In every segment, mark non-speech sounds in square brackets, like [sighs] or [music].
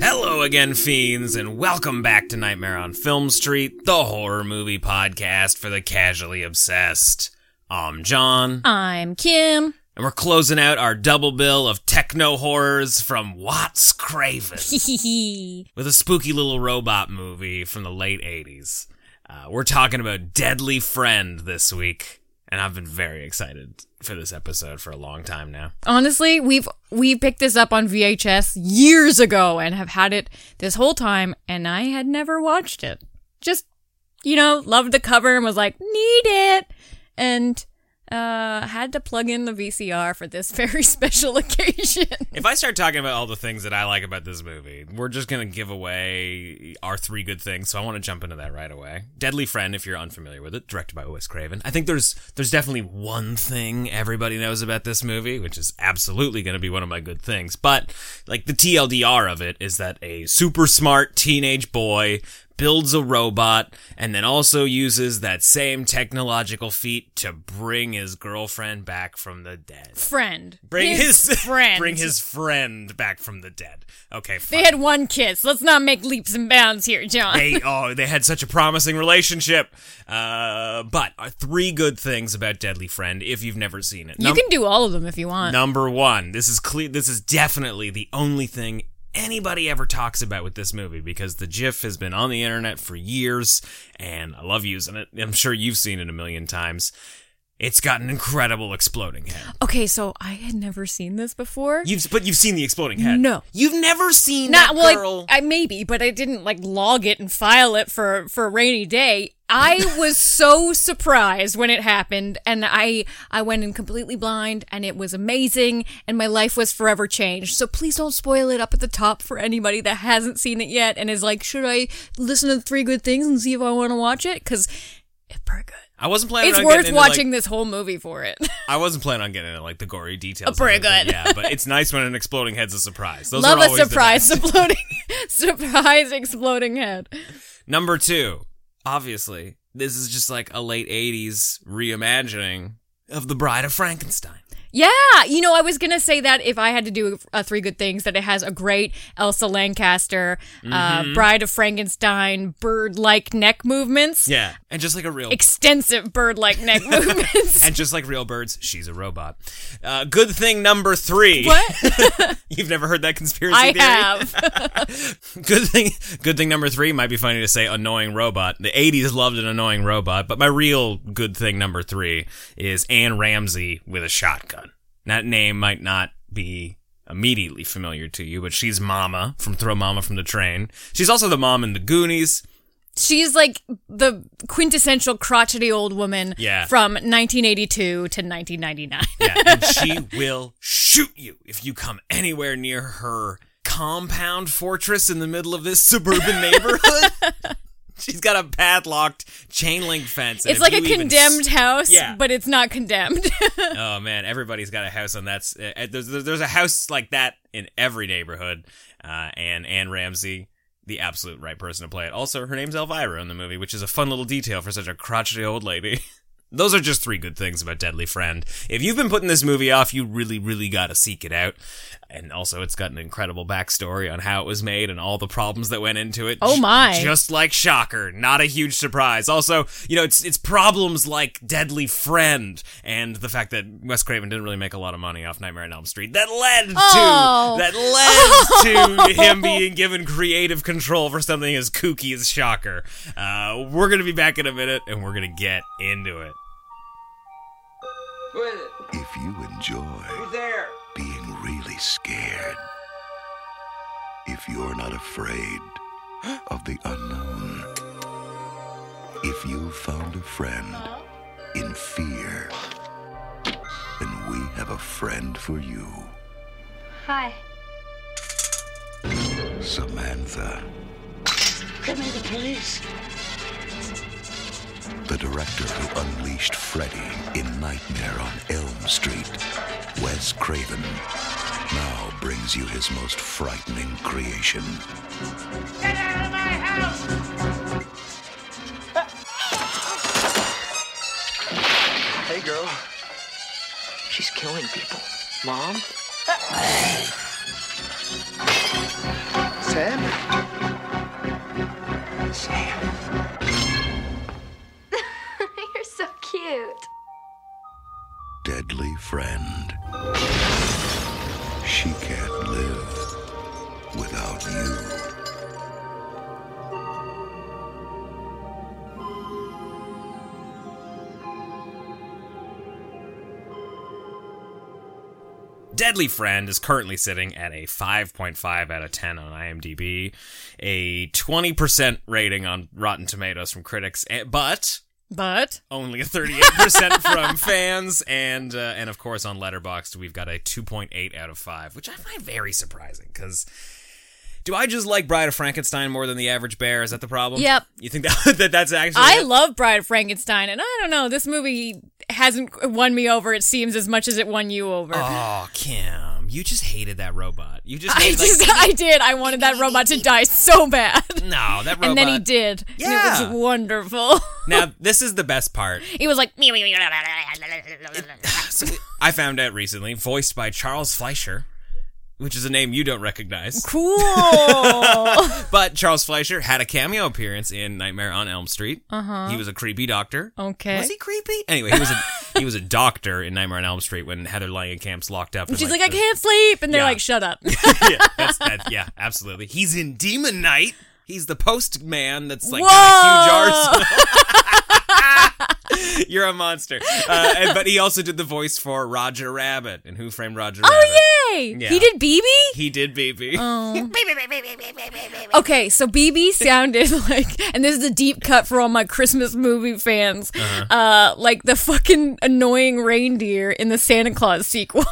Hello again, fiends, and welcome back to Nightmare on Film Street, the horror movie podcast for the casually obsessed. I'm Jon, I'm Kim. and we're closing out our double bill of techno horrors from Watts Craven [laughs] with a spooky little robot movie from the late 80s. Uh, we're talking about Deadly Friend this week, and I've been very excited for this episode for a long time now. Honestly, we've we picked this up on VHS years ago and have had it this whole time, and I had never watched it. Just you know, loved the cover and was like, need it, and uh had to plug in the VCR for this [laughs] very special occasion. If I start talking about all the things that I like about this movie, we're just going to give away our three good things. So I want to jump into that right away. Deadly Friend, if you're unfamiliar with it, directed by Wes Craven. I think there's there's definitely one thing everybody knows about this movie, which is absolutely going to be one of my good things. But like the TLDR of it is that a super smart teenage boy builds a robot and then also uses that same technological feat to bring his girlfriend back from the dead. friend, Bring his, [laughs] friend. bring his friend back from the dead. Okay, They had one kiss. Let's not make leaps and bounds here, John. They [laughs] oh they had such a promising relationship. Uh, but uh, three good things about Deadly Friend if you've never seen it. you can do all of them if you want. number one. This is clear. This is definitely the only thing anybody ever talks about with this movie because the GIF has been on the internet for years, and I love using it. I'm sure you've seen it a million times. It's got an incredible exploding head. Okay, so I had never seen this before. You've but you've seen the exploding head. No. you've never seen Not that well, girl. I, I maybe, but I didn't like log it and file it for for a rainy day. I [laughs] was so surprised when it happened, and I I went in completely blind, and it was amazing, and my life was forever changed. So please don't spoil it up at the top for anybody that hasn't seen it yet and is like, should I listen to three good things and see if I want to watch it? Because it's pretty good. I wasn't planning. It's on worth getting into, like- watching this whole movie for it. [laughs] I wasn't planning on getting into like the gory details. Pretty good. Yeah, but it's nice when an exploding head's a surprise. Those Love are a surprise exploding, [laughs] surprise exploding head. Number two, obviously, this is just like a late '80s reimagining of The Bride of Frankenstein. Yeah, you know, I was gonna say that if I had to do uh, three good things, that it has a great Elsa Lanchester, uh, Bride of Frankenstein, bird-like neck movements, Yeah, and just like a real. extensive bird-like neck [laughs] movements. and just like real birds, she's a robot. Uh, good thing number three. what [laughs] You've never heard that conspiracy I theory? have? [laughs] good thing good thing number three might be funny to say annoying robot the 80s loved an annoying robot but my real good thing number three is anne ramsey with a shotgun that name might not be immediately familiar to you but she's mama from throw mama from the train she's also the mom in the goonies She's like the quintessential crotchety old woman Yeah. from 1982 to 1999. yeah [laughs] and she will shoot you if you come anywhere near her compound fortress in the middle of this suburban neighborhood [laughs] [laughs] She's got a padlocked chain link fence. it's like a you even condemned house, Yeah. but it's not condemned. [laughs] Oh man, everybody's got a house on that. Uh, there's there's a house like that in every neighborhood. Uh, and Anne Ramsey, the absolute right person to play it. Also, her name's Elvira in the movie, which is a fun little detail for such a crotchety old lady. [laughs] Those are just three good things about Deadly Friend. If you've been putting this movie off, you really, really got to seek it out. And also, it's got an incredible backstory on how it was made and all the problems that went into it. Oh, my. Just like Shocker, not a huge surprise. Also, you know, it's it's problems like Deadly Friend and the fact that Wes Craven didn't really make a lot of money off Nightmare on Elm Street that led Oh. to that led [laughs] to him being given creative control for something as kooky as Shocker. Uh, we're gonna be back in a minute and we're gonna get into it. Who is it? If you enjoy Who's there? being really scared, if you're not afraid of the unknown, if you've found a friend in fear, then we have a friend for you. Hi. Samantha. Get me the police. The director who unleashed Freddy in Nightmare on Elm Street, Wes Craven, now brings you his most frightening creation. Get out of my house! Hey, girl. She's killing people. Mom? Deadly Friend is currently sitting at a 5.5 out of 10 on IMDb, a 20% rating on Rotten Tomatoes from critics, eh, but But only a 38% [laughs] from fans, and uh, and of course on Letterboxd we've got a 2.8 out of 5, which I find very surprising because. Do I just like Bride of Frankenstein more than the average bear? Is that the problem? Yep. You think that, that that's actually? I it? love Bride of Frankenstein, and I don't know, this movie hasn't won me over. It seems as much as it won you over. Oh, Kim, you just hated that robot. You just I hated, like, just, I did. I wanted that robot to die so bad, no that robot. and then he did. and Yeah. it was wonderful. Now this is the best part. he was like, So, I found out recently, voiced by Charles Fleischer, which is a name you don't recognize. cool. [laughs] But Charles Fleischer had a cameo appearance in Nightmare on Elm Street. Uh-huh. He was a creepy doctor. Okay. Was he creepy? Anyway, he was a he was a doctor in Nightmare on Elm Street when Heather Langenkamp's locked up. in, She's like, I the- can't sleep, and they're Yeah. like, shut up. [laughs] yeah, that's, that, yeah, absolutely. He's in Demon Knight. He's the postman that's like Whoa! got a huge arsenal. [laughs] [laughs] You're a monster. Uh, and, but he also did the voice for Roger Rabbit and Who Framed Roger Rabbit. oh yay! Yeah. He did BB. He did BB. Okay, so BB sounded [laughs] like, and this is a deep cut for all my Christmas movie fans, Uh-huh. uh like the fucking annoying reindeer in the Santa Claus sequels,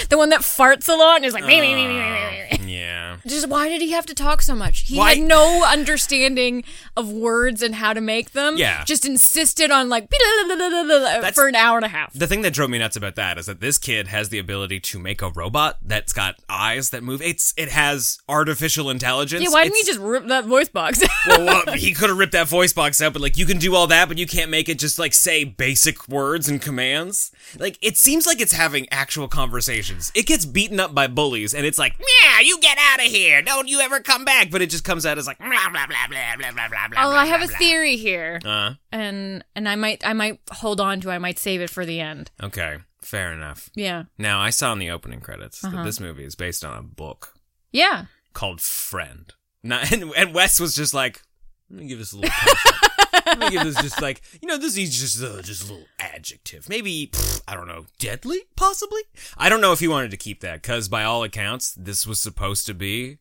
[laughs] the one that farts a lot and is like, yeah. Just why did he have to talk so much? He Why- had no understanding of words and how to make them. Yeah. just insisted on like [laughs] That's- for an hour and a half. The thing that drove me nuts about that is that this kid has the ability to make a robot that's got eyes that move. It's it has artificial intelligence. yeah, why didn't he just rip that voice box? [laughs] well, well, he could have ripped that voice box out, but like you can do all that, but you can't make it just like say basic words and commands. Like it seems like it's having actual conversations. It gets beaten up by bullies, and it's like, yeah, you get out of here. Don't you ever come back. But it just comes out as like, blah blah blah blah blah blah blah. oh, blah, I have a blah, theory here, blah. Uh, and and I might I might hold on to. it. I might save it for the end. okay, fair enough. Yeah, Now I saw in the opening credits Uh-huh. that this movie is based on a book yeah. called Friend. Not, [laughs] and, and Wes was just like, let me give this a little. [laughs] let me give this just like, you know, this is just uh, just a little adjective. Maybe pff, I don't know, deadly, possibly. I don't know if he wanted to keep that because by all accounts, this was supposed to be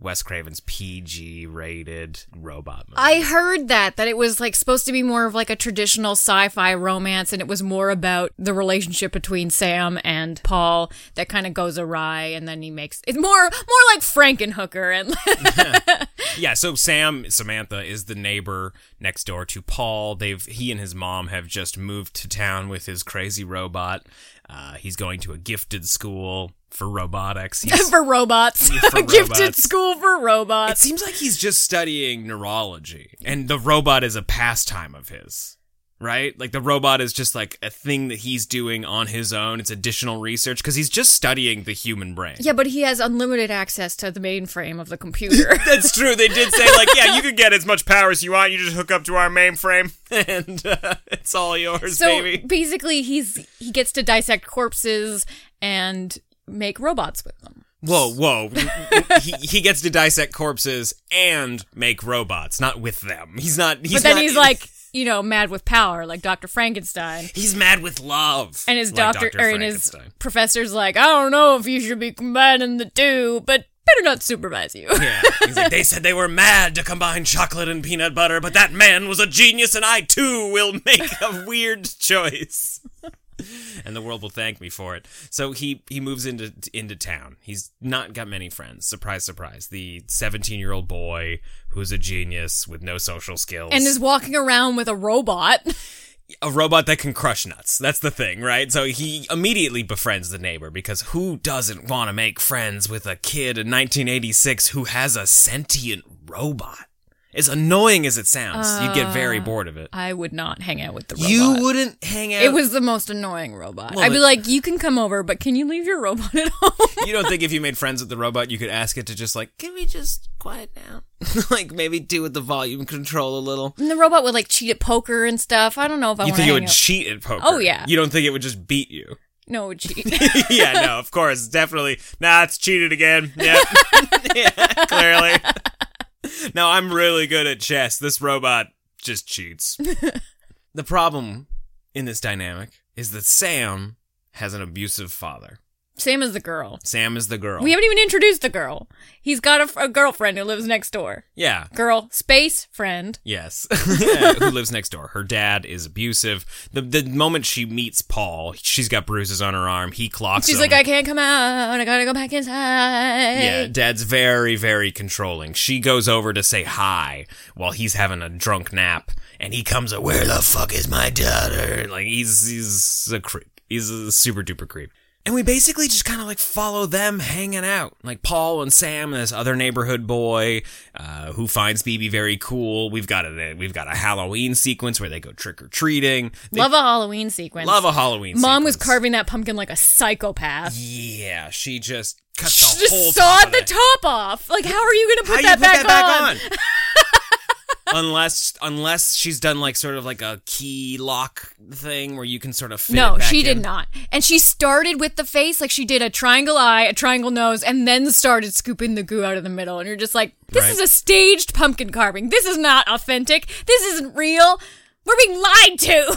Wes Craven's PG rated robot movie. I heard that that it was like supposed to be more of like a traditional sci-fi romance and it was more about the relationship between Sam and Paul that kind of goes awry and then he makes it's more more like Frankenhooker and [laughs] [laughs] Yeah, so Sam Samantha is the neighbor next door to Paul. They've he and his mom have just moved to town with his crazy robot. Uh, he's going to a gifted school for robotics. [laughs] For robots. For [laughs] Gifted school for robots. it seems like he's just studying neurology, and the robot is a pastime of his. Right? Like the robot is just like a thing that he's doing on his own. It's additional research because he's just studying the human brain. Yeah, but he has unlimited access to the mainframe of the computer. [laughs] That's true. They did say like, yeah, you can get as much power as you want. You just hook up to our mainframe, [laughs] and uh, it's all yours, so baby. basically he's he gets to dissect corpses and make robots with them. Whoa, whoa! [laughs] he, he gets to dissect corpses and make robots, not with them. He's not. He's but then not- he's like, you know, mad with power, like Dr. Frankenstein. he's mad with love. And his like doctor, Dr. or and his professor's like, I don't know if you should be combining the two, but better not supervise you. Yeah, he's like, they said they were mad to combine chocolate and peanut butter, but that man was a genius, and I too will make a weird [laughs] choice. [laughs] and the world will thank me for it. So he he moves into into town. He's not got many friends. Surprise, surprise. The 17 year old boy who's a genius with no social skills And is walking around with a robot. a robot that can crush nuts. That's the thing, right? So he immediately befriends the neighbor because who doesn't want to make friends with a kid in 1986 who has a sentient robot? As annoying as it sounds, you'd get very uh, bored of it. I would not hang out with the robot. You wouldn't hang out. It was the most annoying robot. Well, I'd be it- like, you can come over, but can you leave your robot at home? you don't think if you made friends with the robot, you could ask it to just like, can we just quiet down? [laughs] like maybe do with the volume control a little. and the robot would like cheat at poker and stuff. I don't know if I You think it would out. cheat at poker? Oh, yeah. You don't think it would just beat you? [laughs] no, it would cheat. [laughs] yeah, no, of course, definitely. Nah, it's cheated again. Yep. yeah, clearly. [laughs] No, I'm really good at chess. This robot just cheats. [laughs] the problem in this dynamic is that Sam has an abusive father. Same is the girl. Sam is the girl. We haven't even introduced the girl. He's got a, a girlfriend who lives next door. yeah. Girl, space friend. Yes. [laughs] Yeah, Who lives next door. Her dad is abusive. The the moment she meets Paul, she's got bruises on her arm. He clocks She's him. like, I can't come out. I gotta go back inside. Yeah, dad's very, very controlling. She goes over to say hi while he's having a drunk nap, and he comes up, Where the fuck is my daughter? Like, he's, he's a creep. He's a super duper creep. And we basically just kind of like follow them hanging out. Like Paul and Sam and this other neighborhood boy, uh, who finds BB very cool. We've got a, we've got a Halloween sequence where they go trick or treating. Love a Halloween sequence. Love a Halloween Mom was carving that pumpkin like a psychopath. Yeah, she just cut the She whole just top sawed of the it. top off. Like, how are you gonna How put, that, put back that on? back on? [laughs] unless unless she's done like sort of like a key lock thing where you can sort of fit No, she did not. And she started with the face, like she did a triangle eye, a triangle nose, and then started scooping the goo out of the middle. And you're just like, this Right. is a staged pumpkin carving. This is not authentic. This isn't real. We're being lied to.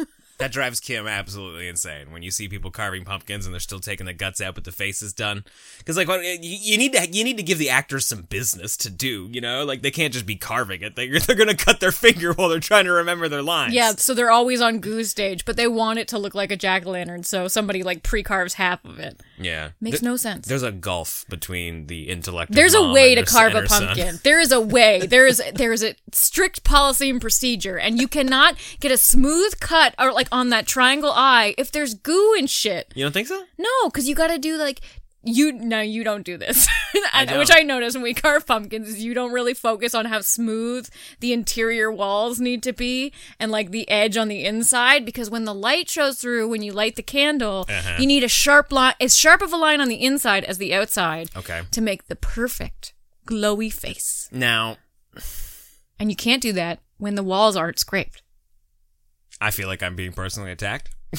[laughs] That drives Kim absolutely insane when you see people carving pumpkins and they're still taking the guts out, but the face is done. Because like, you, need to you need to give the actors some business to do. You know, like they can't just be carving it. They're [laughs] they're gonna cut their finger while they're trying to remember their lines. yeah, so they're always on goo stage, but they want it to look like a jack o' lantern, so somebody like pre carves half of it. yeah. Makes no sense. There's a gulf between the intellect. There's a way to carve a her son. pumpkin. There is a way. There is there is a strict policy and procedure, and you cannot get a smooth cut or like on that triangle eye if there's goo and shit. You don't think so? No, because you got to do like you. No, you don't do this. [laughs] And- don't. Which I notice when we carve pumpkins is you don't really focus on how smooth the interior walls need to be and like the edge on the inside because when the light shows through when you light the candle, Uh-huh. you need a sharp line, as sharp of a line on the inside as the outside Okay. to make the perfect glowy face. Now, And you can't do that when the walls aren't scraped. I feel like I'm being personally attacked. [laughs]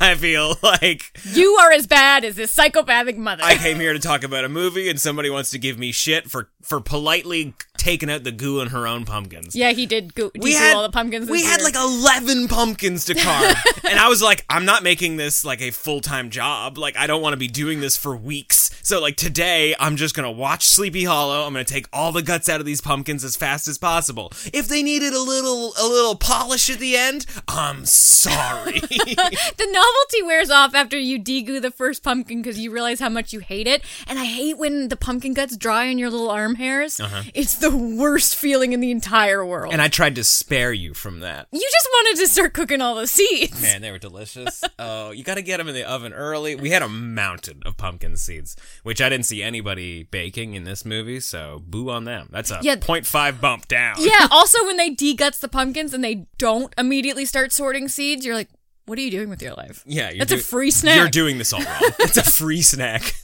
I feel like You are as bad as this psychopathic mother. I came here to talk about a movie and somebody wants to give me shit for for politely taking out the goo in her own pumpkins. yeah, he did go We had all the pumpkins. We this had year. like eleven pumpkins to carve, [laughs] and I was like, I'm not making this like a full time job. Like, I don't want to be doing this for weeks. So, like today, I'm just gonna watch Sleepy Hollow. I'm gonna take all the guts out of these pumpkins as fast as possible. If they needed a little a little polish at the end, I'm sorry. [laughs] the novelty wears off after you degoo the first pumpkin because you realize how much you hate it. And I hate when the pumpkin guts dry on your little arm hairs. It's the worst feeling in the entire world. Uh-huh. and I tried to spare you from that. you just wanted to start cooking all the seeds. Man, they were delicious. [laughs] Oh, you got to get them in the oven early. We had a mountain of pumpkin seeds, which I didn't see anybody baking in this movie, so boo on them. That's a Yeah. 0.5 bump down. Yeah, [laughs] also when they deguts the pumpkins and they don't immediately start sorting seeds, you're like, what are you doing with your life? Yeah, you're That's a free snack. You're doing this all wrong. [laughs] it's a free snack.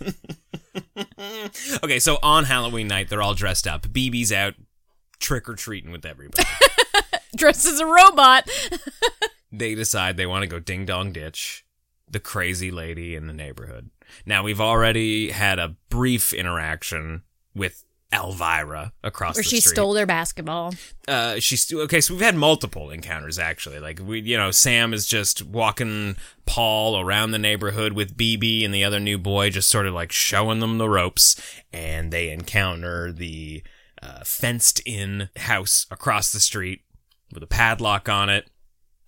[laughs] okay, so on Halloween night, they're all dressed up. BB's out trick or treating with everybody. [laughs] Dressed as a robot. [laughs] they decide they want to go ding dong ditch the crazy lady in the neighborhood. Now, we've already had a brief interaction with Elvira across the street. Or she street. stole their basketball. uh she's okay so we've had multiple encounters actually like we you know sam is just walking paul around the neighborhood with bb and the other new boy just sort of like showing them the ropes and they encounter the uh, fenced in house across the street with a padlock on it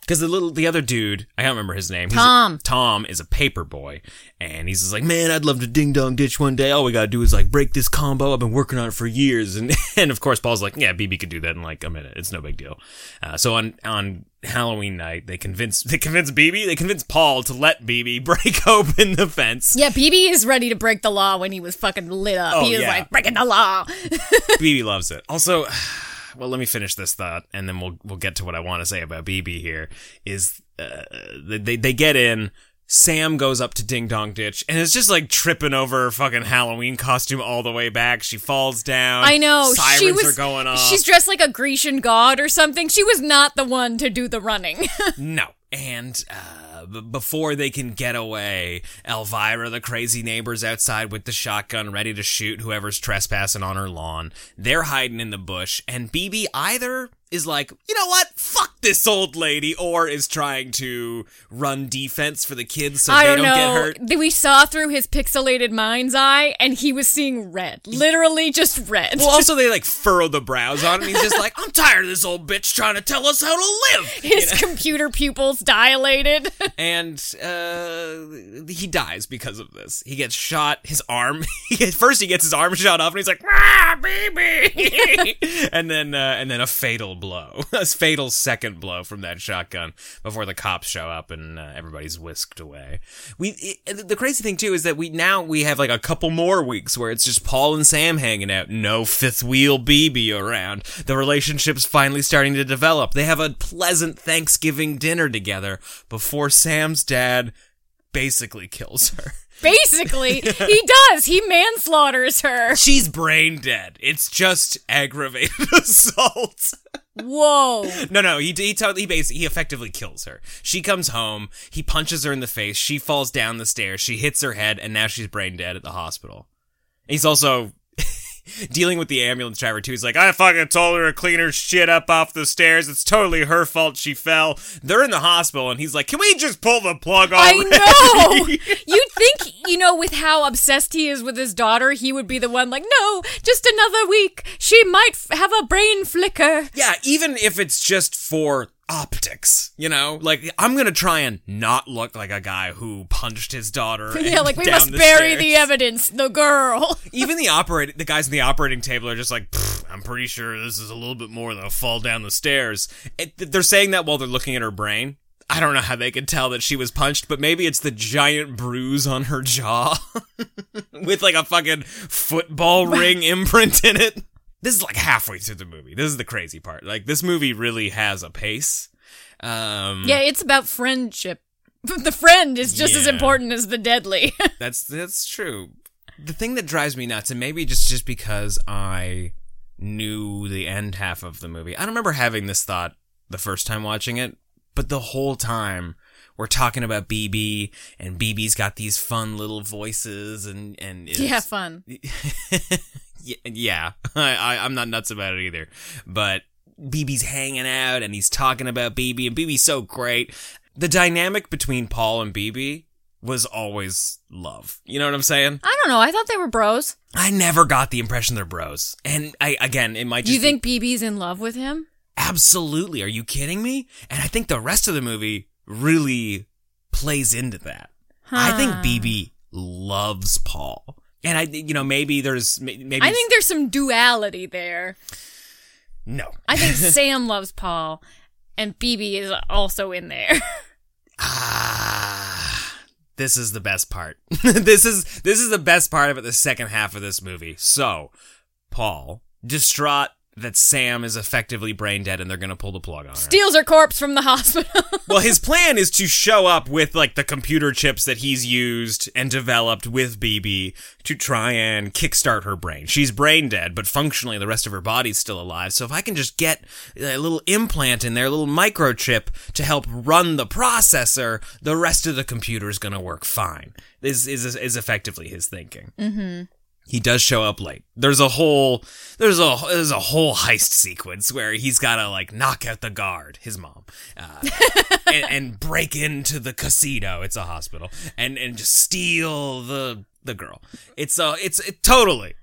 Because the little, the other dude, I can't remember his name. He's- Tom. Tom is a paper boy, and he's just like, man, I'd love to ding dong ditch one day. All we gotta do is like break this combo. I've been working on it for years, [laughs] and and of course Paul's like, yeah, BB could do that in like a minute. It's no big deal. Uh, so on on Halloween night, they convince they convince BB, they convince Paul to let BB [laughs] break open the fence. Yeah, BB is ready to break the law when he was fucking lit up. Oh, he was yeah. like breaking the law. [laughs] BB loves it. Also, well, let me finish this thought, and then we'll we'll get to what I want to say about BB. Here is uh, they they get in. Sam goes up to Ding Dong Ditch and it's just like tripping over her fucking Halloween costume all the way back. She falls down. I know. Sirens she was are going off. She's dressed like a Grecian god or something. She was not the one to do the running. [laughs] No. And uh, b- before they can get away, Elvira, the crazy neighbor's outside with the shotgun ready to shoot whoever's trespassing on her lawn. They're hiding in the bush, and BB either is like, you know what, fuck this old lady, or is trying to run defense for the kids so I they don't, don't, get know. hurt. We saw through his pixelated mind's eye, and he was seeing red. Literally just red. Well, also [laughs] they like furrow the brows on him. He's just like, I'm tired of this old bitch trying to tell us how to live. his computer pupils dilated. [laughs] and uh, he dies because of this. He gets shot. His arm. [laughs] First, he gets his arm shot off, and he's like, "Ah, baby!" and then, uh, and then a fatal blow, a fatal second blow from that shotgun before the cops show up and uh, everybody's whisked away. We. It, the crazy thing too is that we now we have like a couple more weeks where it's just Paul and Sam hanging out. No fifth wheel BB around. The relationship's finally starting to develop. They have a pleasant Thanksgiving dinner together before Sam's dad basically kills her. Basically, [laughs] he does. He manslaughters her. She's brain dead. It's just aggravated [laughs] assault. Whoa. [laughs] No, no, he he totally he basically he effectively kills her. She comes home, he punches her in the face, she falls down the stairs, she hits her head, and now she's brain dead at the hospital. He's also dealing with the ambulance driver too. He's like, I fucking told her to clean her shit up off the stairs. It's totally her fault she fell. They're in the hospital, and he's like, Can we just pull the plug off? I know. [laughs] You'd think, you know, with how obsessed he is with his daughter, he would be the one like, no, just another week. She might f- have a brain flicker. Yeah, even if it's just for optics, you know, like I'm gonna try and not look like a guy who punched his daughter. [laughs] Yeah, like we must the bury stairs. the evidence. The girl. [laughs] Even the operating, the guys in the operating table are just like, I'm pretty sure this is a little bit more than a fall down the stairs. It, they're saying that while they're looking at her brain. I don't know how they could tell that she was punched, but maybe it's the giant bruise on her jaw [laughs] with like a fucking football ring imprint in it. This is like halfway through the movie. This is the crazy part. Like this movie really has a pace. Um, Yeah, it's about friendship. [laughs] The friend is just as important as the deadly. [laughs] That's that's true. The thing that drives me nuts, and maybe just just because I knew the end half of the movie, I don't remember having this thought the first time watching it, but the whole time we're talking about BB, and BB's got these fun little voices, and and yeah, fun. [laughs] yeah, yeah. [laughs] I, I I'm not nuts about it either, but BB's hanging out and he's talking about BB, and BB's so great. The dynamic between Paul and BB was always love. You know what I'm saying? I don't know. I thought they were bros. I never got the impression they're bros. And I again, it might Do just you think BB's in love with him? absolutely. Are you kidding me? And I think the rest of the movie really plays into that. I think Huh. BB loves Paul. And I, you know, maybe there's maybe I think there's some duality there. no. I think [laughs] Sam loves Paul, and BB is also in there. [laughs] Ah, this is the best part. [laughs] this is this is the best part of it. The second half of this movie. So, Paul, distraught that Sam is effectively brain dead and they're gonna pull the plug on her. Steals her corpse from the hospital. [laughs] well, his plan is to show up with like the computer chips that he's used and developed with BB to try and kickstart her brain. She's brain dead, but functionally the rest of her body's still alive. So if I can just get a little implant in there, a little microchip to help run the processor, the rest of the computer is going to work fine. Is is is effectively his thinking. Mm-hmm. He does show up late. There's a whole there's a there's a whole heist sequence where he's got to like knock out the guard, his mom, uh, [laughs] and, and break into the casino. It's a hospital, and and just steal the the girl. It's a it's it, totally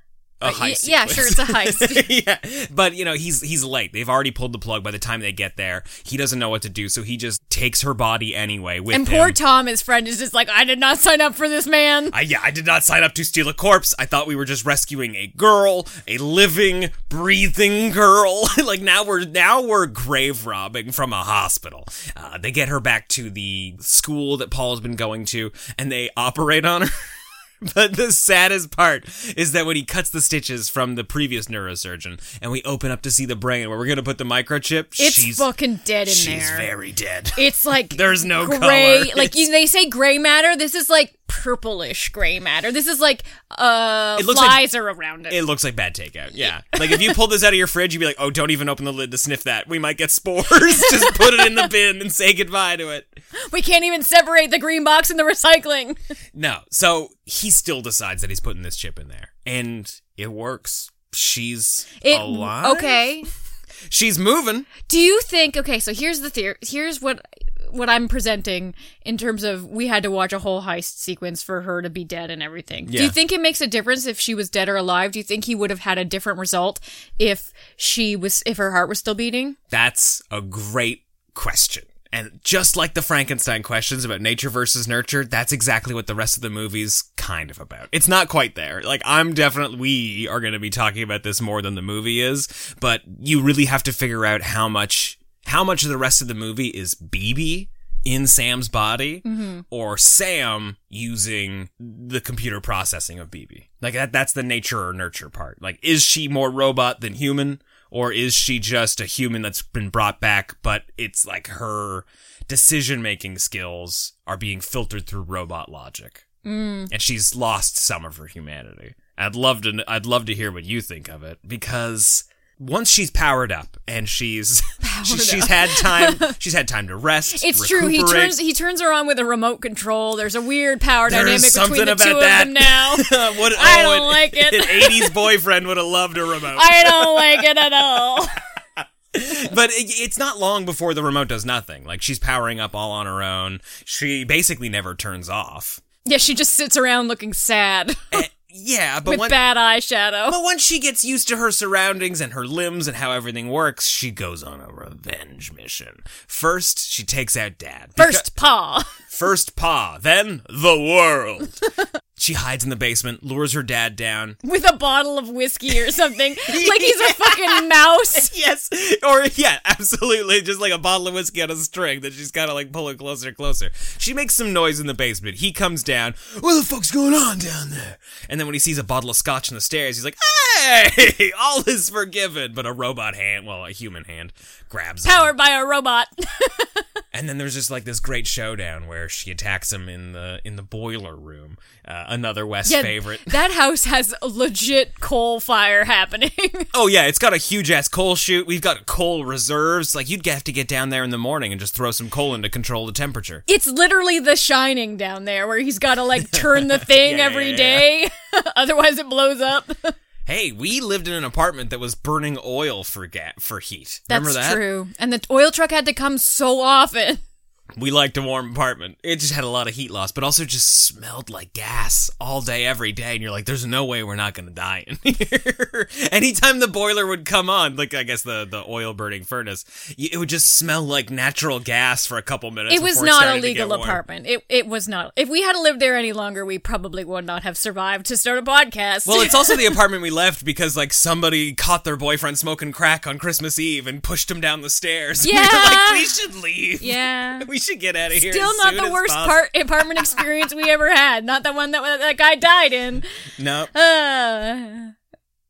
a heist. yeah, sure, it's a heist. [laughs] [laughs] yeah, but you know he's he's late. They've already pulled the plug by the time they get there. He doesn't know what to do, so he just takes her body anyway with and him. poor Tom, his friend, is just like, I did not sign up for this man. I, yeah, I did not sign up to steal a corpse. I thought we were just rescuing a girl, a living, breathing girl. [laughs] like now we're now we're grave robbing from a hospital. Uh, they get her back to the school that Paul's been going to, and they operate on her. [laughs] But the saddest part is that when he cuts the stitches from the previous neurosurgeon, and we open up to see the brain where we're gonna put the microchip, It's she's fucking dead in she's there. She's very dead. It's like [laughs] There's no gray. color. Like you, they say, gray matter. This is like purplish gray matter. This is like uh, It looks like- flies are around it. It looks like bad takeout. Yeah. Like if you pull this out of your fridge, you'd be like, oh, don't even open the lid to sniff that. We might get spores. [laughs] Just put it in the bin and say goodbye to it. we can't even separate the green box and the recycling. No. So he still decides that he's putting this chip in there. And it works. She's It alive. okay. She's moving. Do you think? Okay, so here's the theory. Here's what what I'm presenting in terms of we had to watch a whole heist sequence for her to be dead and everything. Do you think it makes a difference if she was dead or alive? Do you think he would have had a different result if she was if her heart was still beating? That's a great question. And just like the Frankenstein questions about nature versus nurture, that's exactly what the rest of the movie's kind of about. It's not quite there. Like, I'm definitely, we are going to be talking about this more than the movie is, but you really have to figure out how much, how much of the rest of the movie is BB in Sam's body or Sam using the computer processing of BB. Like, that, that's the nature or nurture part. Like, is she more robot than human? or is she just a human that's been brought back but it's like her decision making skills are being filtered through robot logic mm. and she's lost some of her humanity i'd love to i'd love to hear what you think of it because once she's powered up and she's [laughs] she, she's had time [laughs] she's had time to rest It's true. He turns he turns her on with a remote control. There's a weird power There's dynamic between the two that. of them now. [laughs] what, I oh, don't an- like it. An 80s boyfriend would have loved a remote. I don't like it at all. but it, it's not long before the remote does nothing. Like she's powering up all on her own. She basically never turns off. Yeah, she just sits around looking sad Eh, yeah, but with when, bad eyeshadow. but once she gets used to her surroundings and her limbs and how everything works, she goes on a revenge mission. First, she takes out Dad. First paw. First Pa, then the world. [laughs] she hides in the basement, lures her dad down. [laughs] with a bottle of whiskey or something. [laughs] like he's a fucking mouse. [laughs] Yes, or yeah, absolutely, just like a bottle of whiskey on a string that she's kind of like pulling closer and closer. She makes some noise in the basement. He comes down. What the fuck's going on down there? And then when he sees a bottle of scotch on the stairs, he's like, "Hey, all is forgiven." But a robot hand, well, a human hand, grabs him. Powered by a robot. [laughs] And then there's just like this great showdown where she attacks him in the in the boiler room. Uh, another Wes Yeah, favorite. [laughs] That house has a legit coal fire happening. [laughs] Oh yeah, it's got a huge ass coal chute. We've got coal reserves. Like you'd have to get down there in the morning and just throw some coal in to control the temperature. it's literally the shining down there where he's got to like turn the thing Yeah, every yeah, day. Otherwise it blows up. Hey, we lived in an apartment that was burning oil for ga- for heat. That's Remember that? true. And the oil truck had to come so often. [laughs] We liked a warm apartment. It just had a lot of heat loss, but also just smelled like gas all day, every day. And you're like, there's no way we're not going to die in [laughs] here. Anytime the boiler would come on, like I guess the, the oil burning furnace, it would just smell like natural gas for a couple minutes. It was not a legal warm. apartment. It it was not. If we had lived there any longer, we probably would not have survived to start a podcast. Well, it's also the [laughs] apartment we left because like somebody caught their boyfriend smoking crack on Christmas Eve and pushed him down the stairs. [laughs] We were Yeah. like, we should leave. yeah. We should get out of here. Still not the worst part apartment experience we ever had. Not the one that that guy died in. [laughs] No. Uh,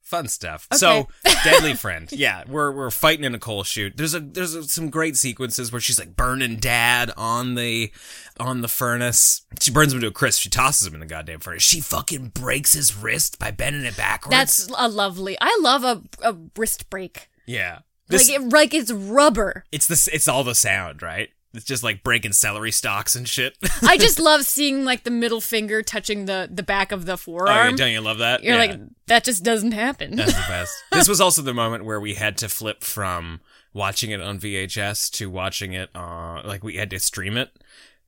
fun stuff. Okay. So, [laughs] Deadly [laughs] Friend. Yeah, we're we're fighting in a coal chute. There's a there's a, some great sequences where she's like burning dad on the on the furnace. She burns him to a crisp. She tosses him in the goddamn furnace. She fucking breaks his wrist by bending it backwards. that's a lovely. I love a a wrist break. yeah. This, like it, like it's rubber. it's this it's all the sound, right? It's just like breaking celery stalks and shit. [laughs] I just love seeing like the middle finger touching the the back of the oh, yeah, forearm. don't you love that? You're Yeah. like that just doesn't happen. That's the [laughs] best. this was also the moment where we had to flip from watching it on VHS to watching it on like we had to stream it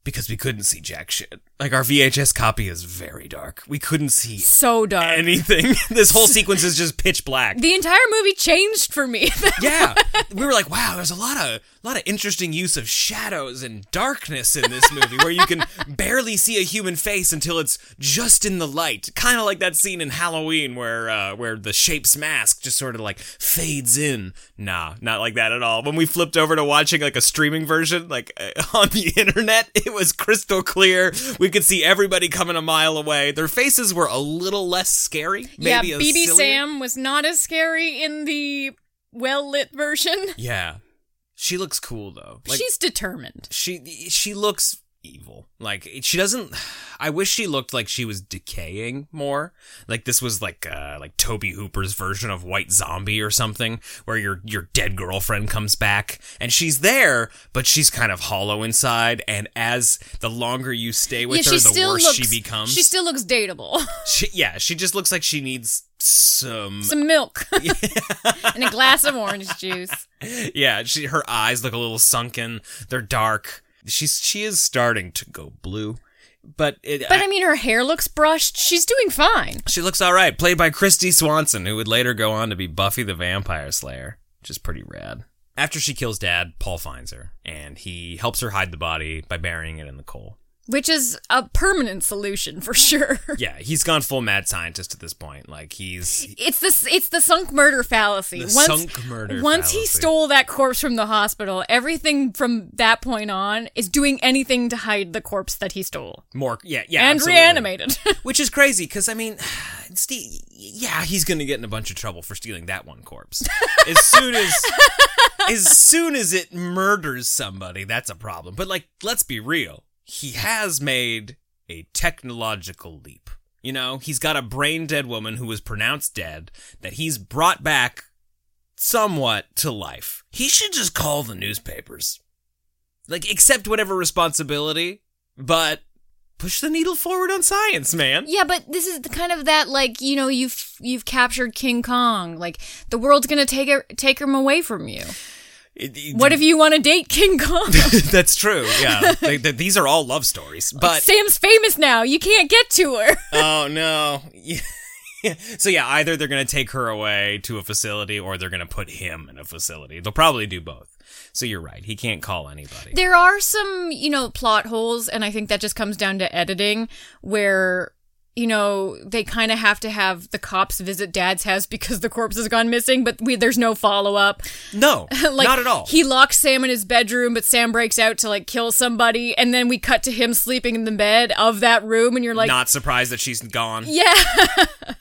because we couldn't see jack shit. Like our VHS copy is very dark. We couldn't see So dark. anything. [laughs] this whole [laughs] sequence is just pitch black. the entire movie changed for me. [laughs] yeah, we were like, wow, there's a lot of a lot of interesting use of shadows and darkness in this movie, where you can barely see a human face until it's just in the light, kind of like that scene in Halloween where uh, where the shape's mask just sort of like fades in. Nah, not like that at all. When we flipped over to watching like a streaming version, like uh, on the internet, it was crystal clear. We could see everybody coming a mile away. Their faces were a little less scary. yeah, BB Sam was not as scary in the well lit version. Yeah. She looks cool though. Like She's determined. she she looks evil. Like she doesn't [sighs] I wish she looked like she was decaying more. Like this was like uh like Tobe Hooper's version of White Zombie or something where your your dead girlfriend comes back and she's there but she's kind of hollow inside and as the longer you stay with yeah, her she the still worse looks. she becomes. She still looks dateable. [laughs] She- yeah, she just looks like she needs some Some milk [laughs] [laughs] and a glass of orange juice. yeah, she her eyes look a little sunken. They're dark. She's she is starting to go blue, but it, But I mean, her hair looks brushed. She's doing fine. she looks all right. Played by Kristy Swanson, who would later go on to be Buffy the Vampire Slayer, which is pretty rad. After she kills Dad, Paul finds her and he helps her hide the body by burying it in the coal. Which is a permanent solution for sure. [laughs] Yeah, he's gone full mad scientist at this point. Like he's It's the it's the sunk murder fallacy. The once sunk murder once he stole that corpse from the hospital, everything from that point on is doing anything to hide the corpse that he stole more. Yeah, yeah, and absolutely. reanimated. [laughs] Which is crazy because I mean, [sighs] Steve, yeah, he's gonna get in a bunch of trouble for stealing that one corpse. [laughs] As soon as, as soon as it murders somebody, that's a problem. But like, let's be real, he has made a technological leap. You know, he's got a brain dead woman who was pronounced dead that he's brought back somewhat to life. He should just call the newspapers, like accept whatever responsibility, but push the needle forward on science, man. yeah, but this is the kind of that like you know you've you've captured King Kong. Like the world's gonna take it take him away from you. It- it- What if you want to date King Kong? [laughs] That's true. Yeah, They- they- these are all love stories. But Sam's famous now. You can't get to her. [laughs] oh no. Yeah. [laughs] So yeah, either they're gonna take her away to a facility, or they're gonna put him in a facility. They'll probably do both. So you're right. He can't call anybody. There are some, you know, plot holes, and I think that just comes down to editing, where, you know, they kind of have to have the cops visit Dad's house because the corpse has gone missing, but we, there's no follow up. No, [laughs] like, not at all. He locks Sam in his bedroom, but Sam breaks out to like kill somebody, and then we cut to him sleeping in the bed of that room, and you're like, not surprised that she's gone. yeah, [laughs]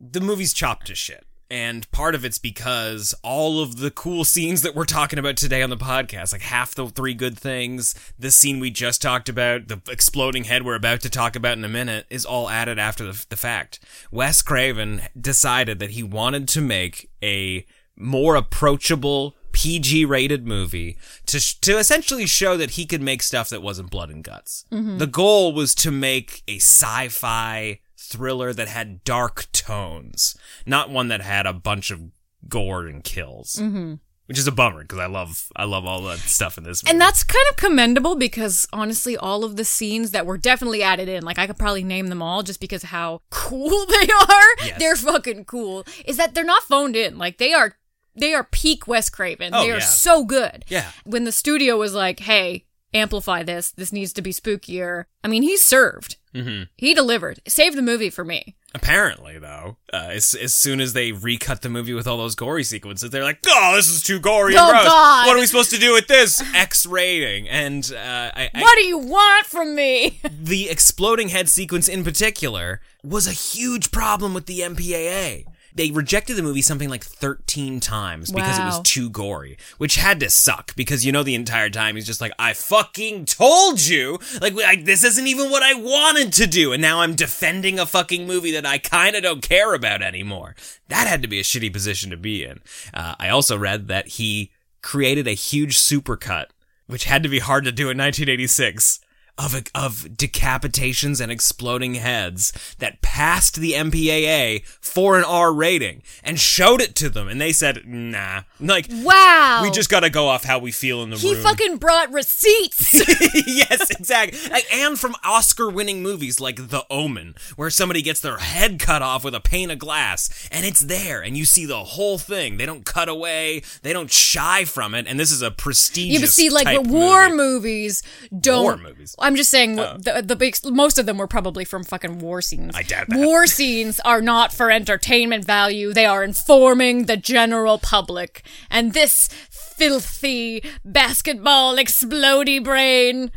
the movie's chopped to shit. And part of it's because all of the cool scenes that we're talking about today on the podcast, like half the three good things, the scene we just talked about, the exploding head we're about to talk about in a minute, is all added after the, the fact. Wes Craven decided that he wanted to make a more approachable PG rated movie to sh- to essentially show that he could make stuff that wasn't blood and guts. Mm-hmm. The goal was to make a sci-fi thriller that had dark tones, not one that had a bunch of gore and kills. Mm-hmm. Which is a bummer because I love I love all that stuff in this movie. and that's kind of commendable because honestly, all of the scenes that were definitely added in, like I could probably name them all just because how [laughs] cool they are. Yes. They're fucking cool. Is that they're not phoned in? Like they are, they are peak Wes Craven. Oh, they are yeah. so good. Yeah. When the studio was like, "Hey, amplify this. This needs to be spookier." I mean, he served. Mhm. He delivered. Saved the movie for me. Apparently, though, uh, as, as soon as they recut the movie with all those gory sequences, they're like, "Oh, this is too gory and Oh, gross. God. What are we supposed to do with this [sighs] X rating?" And uh, I, I, what do you want from me? [laughs] the exploding head sequence in particular was a huge problem with the MPAA. They rejected the movie something like 13 times because it was too gory, which had to suck because you know the entire time he's just like, I fucking told you! Like, I, this isn't even what I wanted to do, and now I'm defending a fucking movie that I kinda don't care about anymore. That had to be a shitty position to be in. Uh, I also read that he created a huge supercut, which had to be hard to do in 1986, of of decapitations and exploding heads that passed the MPAA for an R rating and showed it to them, and they said, "Nah." Like, Wow. we just got to go off how we feel in the movie. He room. fucking brought receipts. [laughs] yes, exactly. Like, And from Oscar-winning movies like The Omen, where somebody gets their head cut off with a pane of glass, and it's there, and you see the whole thing. They don't cut away. They don't shy from it. And this is a prestigious. Yeah, but see, like the war movie. movies don't. War movies. I'm just saying oh. the the big most of them were probably from fucking war scenes. I doubt that. War scenes are not for entertainment value. They are informing the general public. And this filthy basketball explody brain,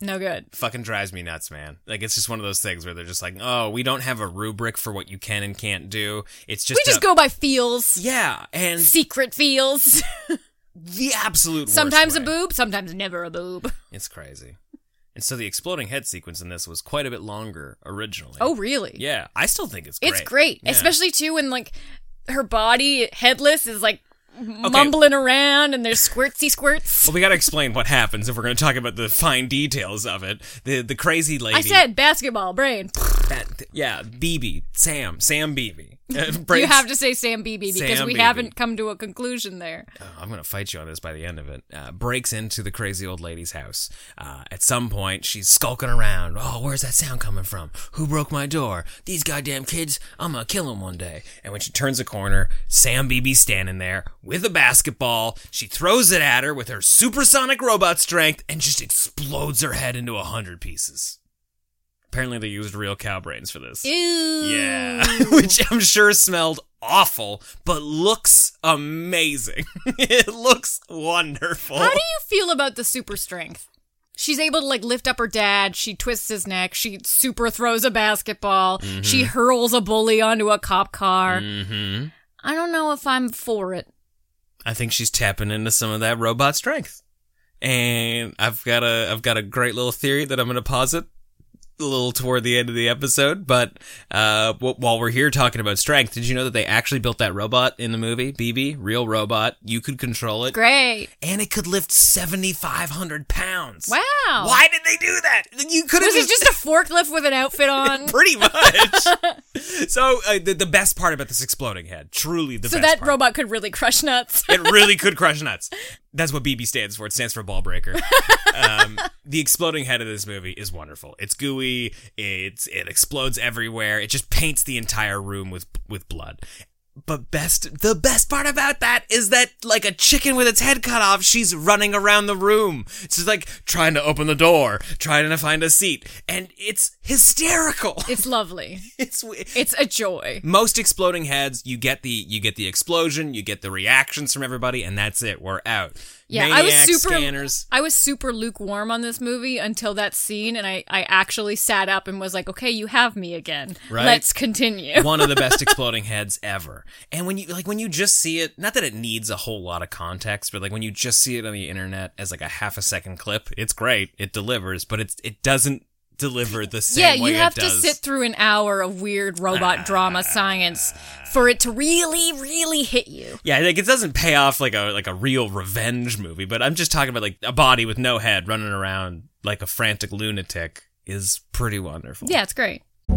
no good. fucking drives me nuts, man. Like it's just one of those things where they're just like, "Oh, we don't have a rubric for what you can and can't do. It's just We just a- go by feels. Yeah, and Secret feels. [laughs] the absolute worst sometimes a way. boob, sometimes never a boob. It's crazy. And so the exploding head sequence in this was quite a bit longer originally. Oh, really? yeah. I still think it's great. It's great, Yeah. especially too when like her body headless is like mumbling around and there's squirtsy squirts. Well, we got to explain what happens if we're going to talk about the fine details of it. The the crazy lady. I said basketball brain. That. Yeah, BB, Sam, Sam BB. [laughs] Uh, You have to say Sam Beebe because Sam we Beebe. haven't come to a conclusion there. Oh, I'm gonna fight you on this by the end of it. Uh, breaks into the crazy old lady's house. Uh, at some point, she's skulking around. Oh, where's that sound coming from? Who broke my door? These goddamn kids! I'm gonna kill them one day. And when she turns a corner, Sam Beebe's standing there with a basketball. She throws it at her with her supersonic robot strength and just explodes her head into a hundred pieces. Apparently, they used real cow brains for this. Ew. Yeah, [laughs] which I'm sure smelled awful, but looks amazing. [laughs] it looks wonderful. How do you feel about the super strength? She's able to like lift up her dad. She twists his neck. She super throws a basketball. She hurls a bully onto a cop car. mm-hmm. I don't know if I'm for it. I think she's tapping into some of that robot strength, and I've got a I've got a great little theory that I'm going to posit a little toward the end of the episode. But uh, w- while we're here talking about strength, did you know that they actually built that robot in the movie? BB, real robot. You could control it, Great. and it could lift 7,500 pounds. Wow. Why did they do that? You could have Was it just a forklift with an outfit [laughs] on? pretty much. [laughs] so uh, the, the best part about this exploding head, truly the so best that part. robot could really crush nuts. [laughs] it really could crush nuts. That's what BB stands for. It stands for ball breaker. um, the exploding head of this movie is wonderful. It's gooey. It's it explodes everywhere. It just paints the entire room with with blood. But best, the best part about that is that, like a chicken with its head cut off, she's running around the room. She's like trying to open the door, trying to find a seat, and it's hysterical. [laughs] it's lovely. It's It's a joy. most exploding heads you get the you get the explosion you get the reactions from everybody and that's it we're out Yeah, I was super scanners I was super lukewarm on this movie until that scene and I I actually sat up and was like, "Okay, you have me again. Right. Let's continue." [laughs] one of the [laughs] best exploding heads ever and when you like when you just see it not that it needs a whole lot of context but like when you just see it on the internet as like a half a second clip it's great it delivers but it's it doesn't deliver the same yeah, you have to sit through an hour of weird robot drama science for it to really really hit you. Yeah, like it doesn't pay off like a like a real revenge movie, but I'm just talking about like a body with no head running around like a frantic lunatic is pretty wonderful. Yeah, it's great.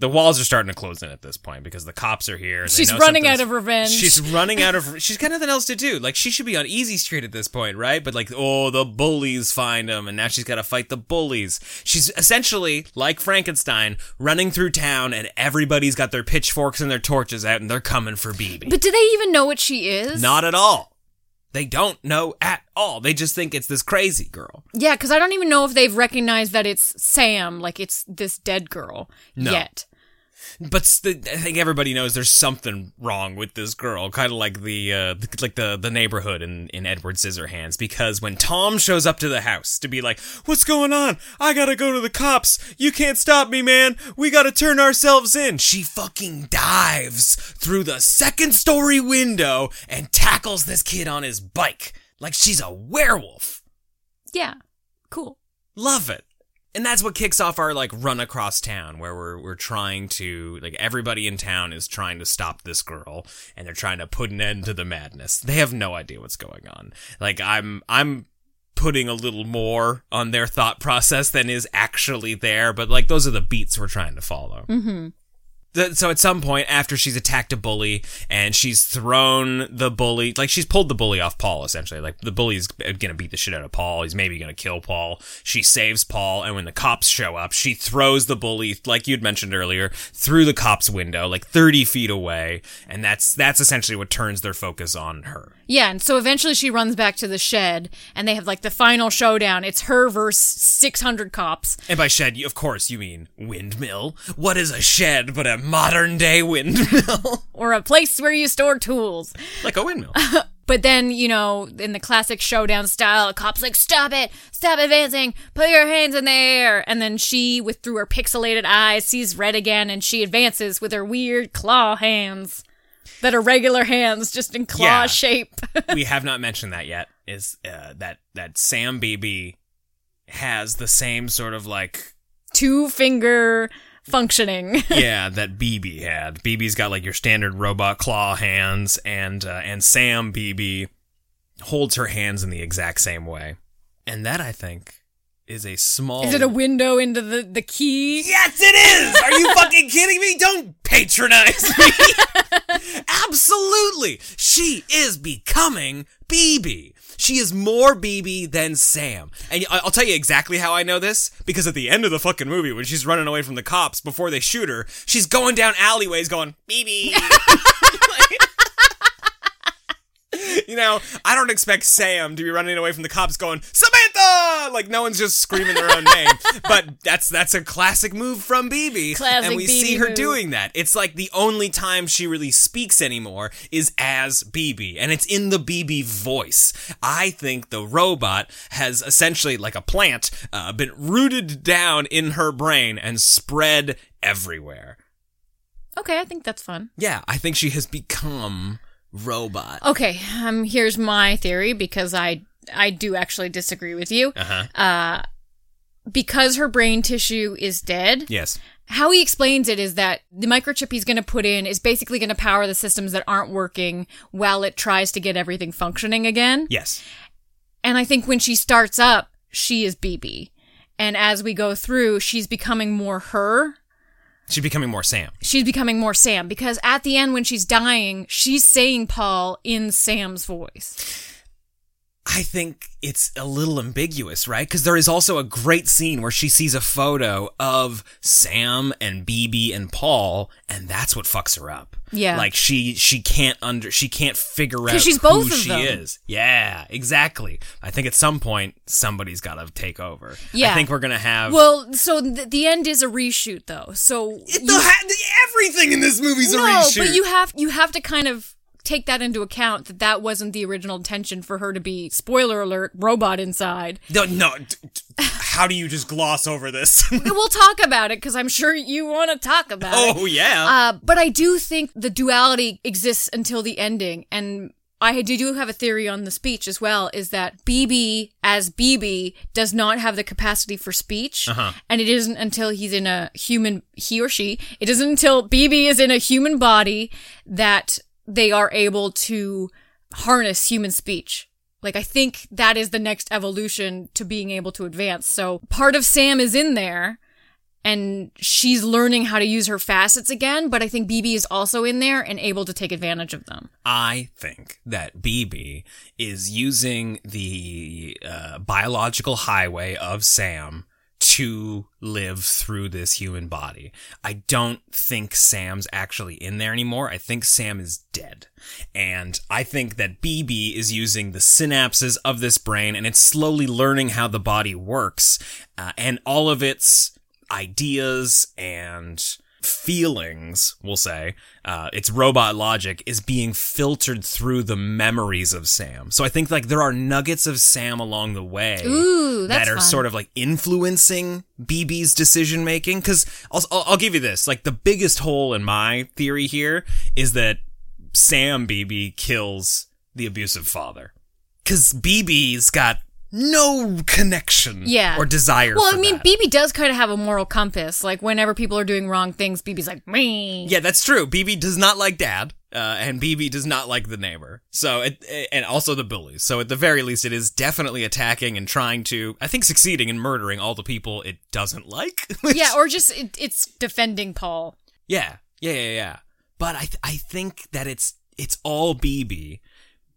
The walls are starting to close in at this point because the cops are here. She's running out of revenge. She's [laughs] running out of. She's got nothing else to do. Like she should be on easy street at this point, right? But like, oh, the bullies find him, and now she's got to fight the bullies. She's essentially like Frankenstein, running through town, and everybody's got their pitchforks and their torches out, and they're coming for BB. But do they even know what she is? Not at all. They don't know at all. They just think it's this crazy girl. Yeah, because I don't even know if they've recognized that it's Sam, like it's this dead girl No. yet. But st- I think everybody knows there's something wrong with this girl, kind of like the uh, the- like the the neighborhood in in Edward Scissorhands. Because when Tom shows up to the house to be like, "What's going on? I gotta go to the cops. You can't stop me, man. We gotta turn ourselves in." She fucking dives through the second story window and tackles this kid on his bike like she's a werewolf. Yeah. Cool. Love it. And that's what kicks off our like run across town where we're we're trying to like everybody in town is trying to stop this girl and they're trying to put an end to the madness. They have no idea what's going on. Like I'm I'm putting a little more on their thought process than is actually there, but like those are the beats we're trying to follow. Mm-hmm. So at some point after she's attacked a bully and she's thrown the bully like she's pulled the bully off paul essentially. Like the bully's gonna beat the shit out of paul. He's maybe gonna kill paul. She saves paul and when the cops show up she throws the bully like you'd mentioned earlier through the cops window like 30 feet away and that's that's essentially what turns their focus on her. Yeah, and so eventually she runs back to the shed, and they have like the final showdown. It's her versus 600 cops. and by shed you- of course you mean windmill? What is a shed but a modern day windmill [laughs] or a place where you store tools. like a windmill [laughs] But then, you know, in the classic showdown style, a cop's like, stop it, stop advancing, put your hands in the air. And then she, with through her pixelated eyes, sees red again and she advances with her weird claw hands that are regular hands, just in claw Yeah. shape. [laughs] we have not mentioned that yet is uh, that that Sam BB has the same sort of like Two finger functioning. [laughs] yeah that BB had. BB's got like your standard robot claw hands, and uh, and Sam BB holds her hands in the exact same way, and that I think is a small. Is it a window into the, the key? Yes, it is. Are you [laughs] fucking kidding me? Don't patronize me. [laughs] Absolutely. She is becoming BB. She is more BB than Sam. And I'll tell you exactly how I know this because at the end of the fucking movie, when she's running away from the cops before they shoot her, she's going down alleyways going, BB. [laughs] [laughs] you know, I don't expect Sam to be running away from the cops going, Samantha! Like no one's just screaming their own name. [laughs] But that's that's a classic move from BB. Classic and we BB see her move. doing that. It's like the only time she really speaks anymore is as BB, and it's in the BB voice. I think the robot has essentially, like a plant, uh, been rooted down in her brain and spread everywhere. Okay, I think that's fun. Yeah, I think she has become robot. Okay, um, here's my theory because I I do actually disagree with you. Uh-huh. Uh, because her brain tissue is dead. Yes. How he explains it is that the microchip he's going to put in is basically going to power the systems that aren't working while it tries to get everything functioning again. Yes. And I think when she starts up, she is BB. And as we go through, she's becoming more her. She's becoming more Sam. She's becoming more Sam because at the end, when she's dying, she's saying Paul in Sam's voice. I think it's a little ambiguous, right? Because there is also a great scene where she sees a photo of Sam and BB and Paul, and that's what fucks her up. Yeah. like she she can't under she can't figure out she's who both of she them. is. Yeah, exactly. I think at some point somebody's got to take over. Yeah. I think we're gonna have Well, so th- the end is a reshoot, though. So you- ha- everything in this movie's a reshoot. no, reshoot. but you have you have to kind of take that into account that that wasn't the original intention for her to be spoiler alert robot inside. no, no. How do you just gloss over this? [laughs] we'll talk about it because I'm sure you want to talk about it. oh yeah. Uh, but I do think the duality exists until the ending, and I do do have a theory on the speech as well. Is that BB as BB does not have the capacity for speech, and it isn't until he's in a human, he or she, it isn't until BB is in a human body that they are able to harness human speech. Like I think that is the next evolution to being able to advance. So part of Sam is in there and she's learning how to use her facets again, but I think BB is also in there and able to take advantage of them. I think that BB is using the uh, biological highway of Sam to live through this human body. I don't think Sam's actually in there anymore. I think Sam is dead. And I think that BB is using the synapses of this brain and it's slowly learning how the body works. Uh, and all of its ideas and feelings, we'll say, uh, its robot logic is being filtered through the memories of Sam. So I think like there are nuggets of Sam along the way Ooh, that are fun. sort of like influencing BB's decision making. Cause I'll, I'll, I'll give you this, like the biggest hole in my theory here is that Sam BB kills the abusive father. Cause BB's got no connection Yeah. or desire Well, I mean, that. BB does kind of have a moral compass. Like whenever people are doing wrong things, BB's like me. Yeah, that's true. BB does not like dad, uh, and BB does not like the neighbor. So, it, and also the bullies. So, at the very least, it is definitely attacking and trying to, I think, succeeding in murdering all the people it doesn't like. [laughs] Yeah, or just it, it's defending Paul. yeah, yeah, yeah, yeah. But I, th- I think that it's it's all BB,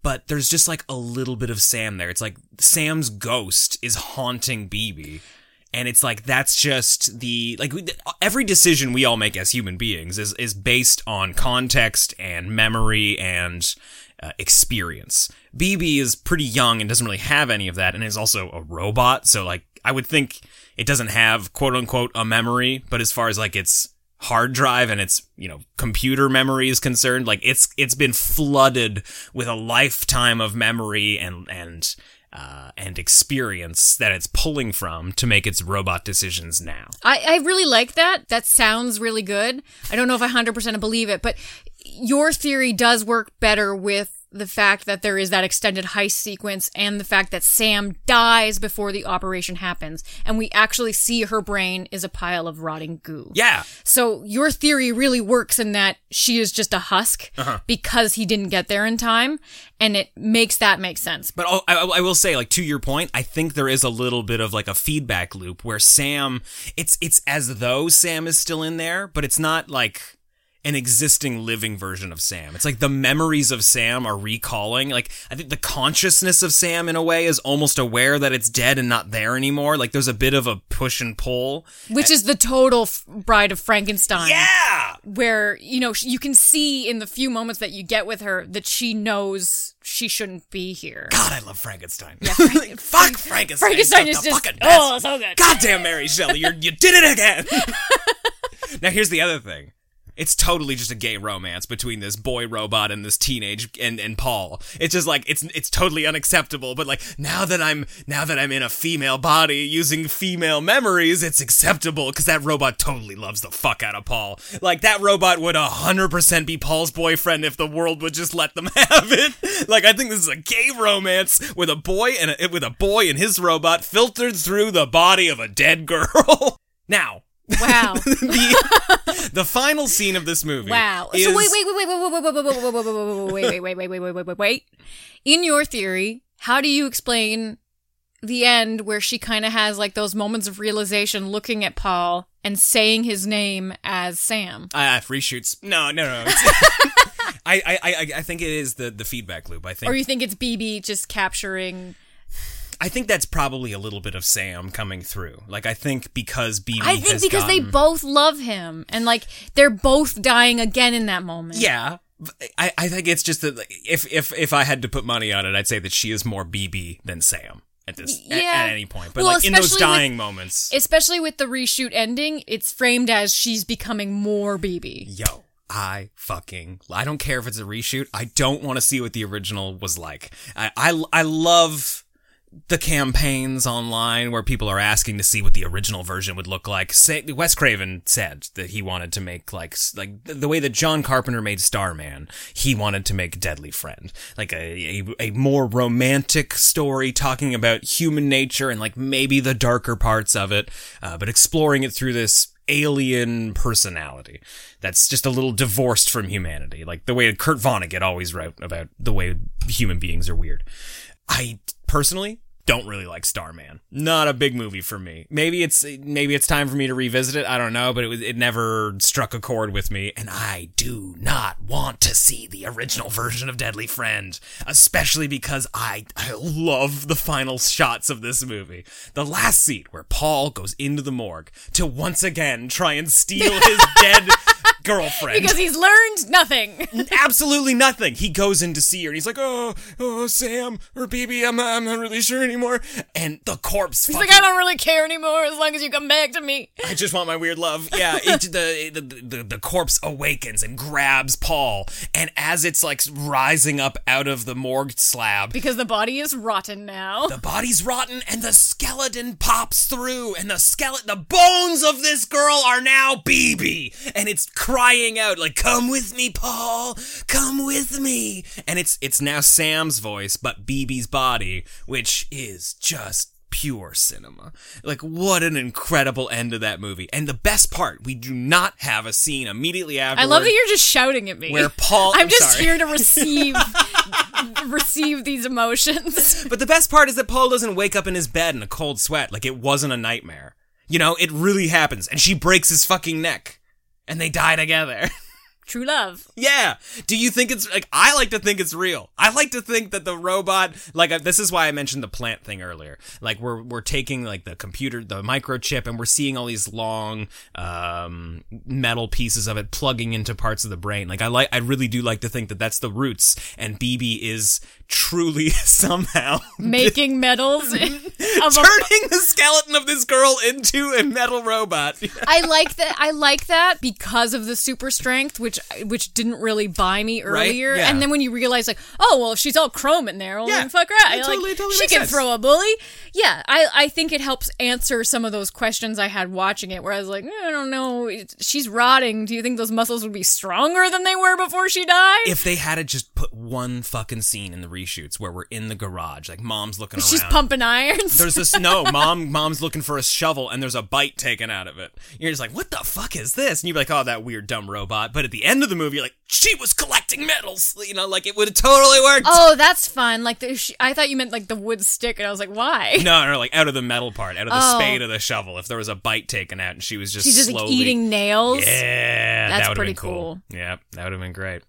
but there's just like a little bit of Sam there. It's like Sam's ghost is haunting BB. And it's like that's just the like every decision we all make as human beings is is based on context and memory and uh, experience. BB is pretty young and doesn't really have any of that, and is also a robot. So like I would think it doesn't have quote unquote a memory, but as far as like its hard drive and its you know computer memory is concerned, like it's it's been flooded with a lifetime of memory and and uh, and experience that it's pulling from to make its robot decisions now. I, I really like that. That sounds really good. I don't know if I 100% believe it, but your theory does work better with the fact that there is that extended heist sequence and the fact that Sam dies before the operation happens and we actually see her brain is a pile of rotting goo. Yeah, So your theory really works in that she is just a husk Uh-huh. because he didn't get there in time and it makes that make sense. But I, I will say, like to your point, I think there is a little bit of like a feedback loop where Sam, it's it's as though Sam is still in there, but it's not like an existing living version of Sam. It's like the memories of Sam are recalling. Like I think the consciousness of Sam, in a way, is almost aware that it's dead and not there anymore. Like there's a bit of a push and pull. Which is the total f- Bride of Frankenstein. Yeah. where you know you can see in the few moments that you get with her that she knows she shouldn't be here. God, I love Frankenstein. [laughs] Fuck Frankenstein. Frankenstein is just fucking oh, best. oh so good. Goddamn, Mary Shelley, you you did it again. [laughs] [laughs] now here's the other thing. It's totally just a gay romance between this boy robot and this teenage and, and Paul. It's just like it's it's totally unacceptable. But like now that I'm now that I'm in a female body using female memories, it's acceptable because that robot totally loves the fuck out of Paul. Like that robot would hundred percent be Paul's boyfriend if the world would just let them [laughs] have it. Like I think this is a gay romance with a boy and a, with a boy and his robot filtered through the body of a dead girl. [laughs] now Wow. the the final scene of this movie. Wow. Is, So wait, wait, wait, wait, wait, wait, wait, wait, wait, wait, wait, wait, wait, wait, wait, wait, wait, wait, wait. In your theory, how do you explain the end where she kind of has like those moments of realization looking at Paul and saying his name as Sam? Ah, reshoots. No, no, no. I, I, I, I think it is the the feedback loop. I think Or you think it's BB just capturing I think that's probably a little bit of Sam coming through. Like I think because BB I think because they both love him and like they're both dying again in that moment. Yeah. I, I think it's just that if if if I had to put money on it, I'd say that she is more BB than Sam at this at- Yeah. at, any point. But Well, like in those especially with- dying moments, Especially with the reshoot ending, it's framed as she's becoming more BB. yo, I fucking I don't care if it's a reshoot. I don't want to see what the original was like. I I, I love the campaigns online where people are asking to see what the original version would look like. Say, Wes Craven said that he wanted to make like like the- way that John Carpenter made Starman. He wanted to make Deadly Friend, like a, a a more romantic story talking about human nature and like maybe the darker parts of it, uh, but exploring it through this alien personality that's just a little divorced from humanity, like the way Kurt Vonnegut always wrote about the way human beings are weird. I personally don't really like Starman. Not a big movie for me. Maybe it's maybe it's time for me to revisit it. I don't know, but it was it never struck a chord with me, and I do not want to see the original version of Deadly Friend, especially because I I love the final shots of this movie. The last scene where Paul goes into the morgue to once again try and steal his [laughs] dead girlfriend. because he's learned nothing. [laughs] absolutely nothing. He goes in to see her and he's like, "Oh, oh, Sam or BB, I'm not, I'm not really sure anymore." And the corpse. He's fucking, like, I don't really care anymore as long as you come back to me. I just want my weird love. Yeah, it, the, the the the corpse awakens and grabs Paul, and as it's like rising up out of the morgue slab, Because the body is rotten now. the body's rotten and the skeleton pops through, and the skeleton, the bones of this girl are now BB, and it's crying out like, "Come with me, Paul, come with me," and it's it's now Sam's voice, but BB's body, which is just pure cinema. Like what an incredible end to that movie. And the best part, we do not have a scene immediately after I love that you're just shouting at me. Where Paul- I'm I'm just sorry. here to receive [laughs] receive these emotions. But the best part is that Paul doesn't wake up in his bed in a cold sweat like it wasn't a nightmare. You know, it really happens and she breaks his fucking neck and they die together. [laughs] True love. yeah. Do you think it's like I like to think it's real. I like to think that the robot like uh, this is why I mentioned the plant thing earlier. Like we're we're taking like the computer the microchip and we're seeing all these long um metal pieces of it plugging into parts of the brain. Like I like I really do like to think that that's the roots and BB is truly [laughs] somehow Making [laughs] medals [laughs] of a turning the skeleton of this girl into a metal robot. I like that. I like that because of the super strength, which which didn't really buy me Right? earlier. Yeah. And then when you realize, like, oh well, if she's all chrome in there, well, Yeah. then fuck her. It Like, totally- totally she can sense. throw a bully. Yeah, I I think it helps answer some of those questions I had watching it, where I was like, "Eh, I don't know, she's rotting. Do you think those muscles would be stronger than they were before she died? if they had to just put one fucking scene in the reshoots where we're in the garage, like mom's looking around. she's around. pumping irons. There's this no [laughs] mom. Mom's looking for a shovel, and there's a bite taken out of it. You're just like, what the fuck is this? And you're like, oh, that weird dumb robot. But at the end of the movie, you're like, she was collecting metals. You know, like it would have totally worked. oh, that's fun. Like the, sh- I thought you meant like the wood stick, and I was like, why? [laughs] No, no, like out of the metal part, out of the Oh. spade of the shovel. If there was a bite taken out, and she was just She's just like, eating nails. Yeah, That's that pretty cool. cool. Yeah, that would have been great.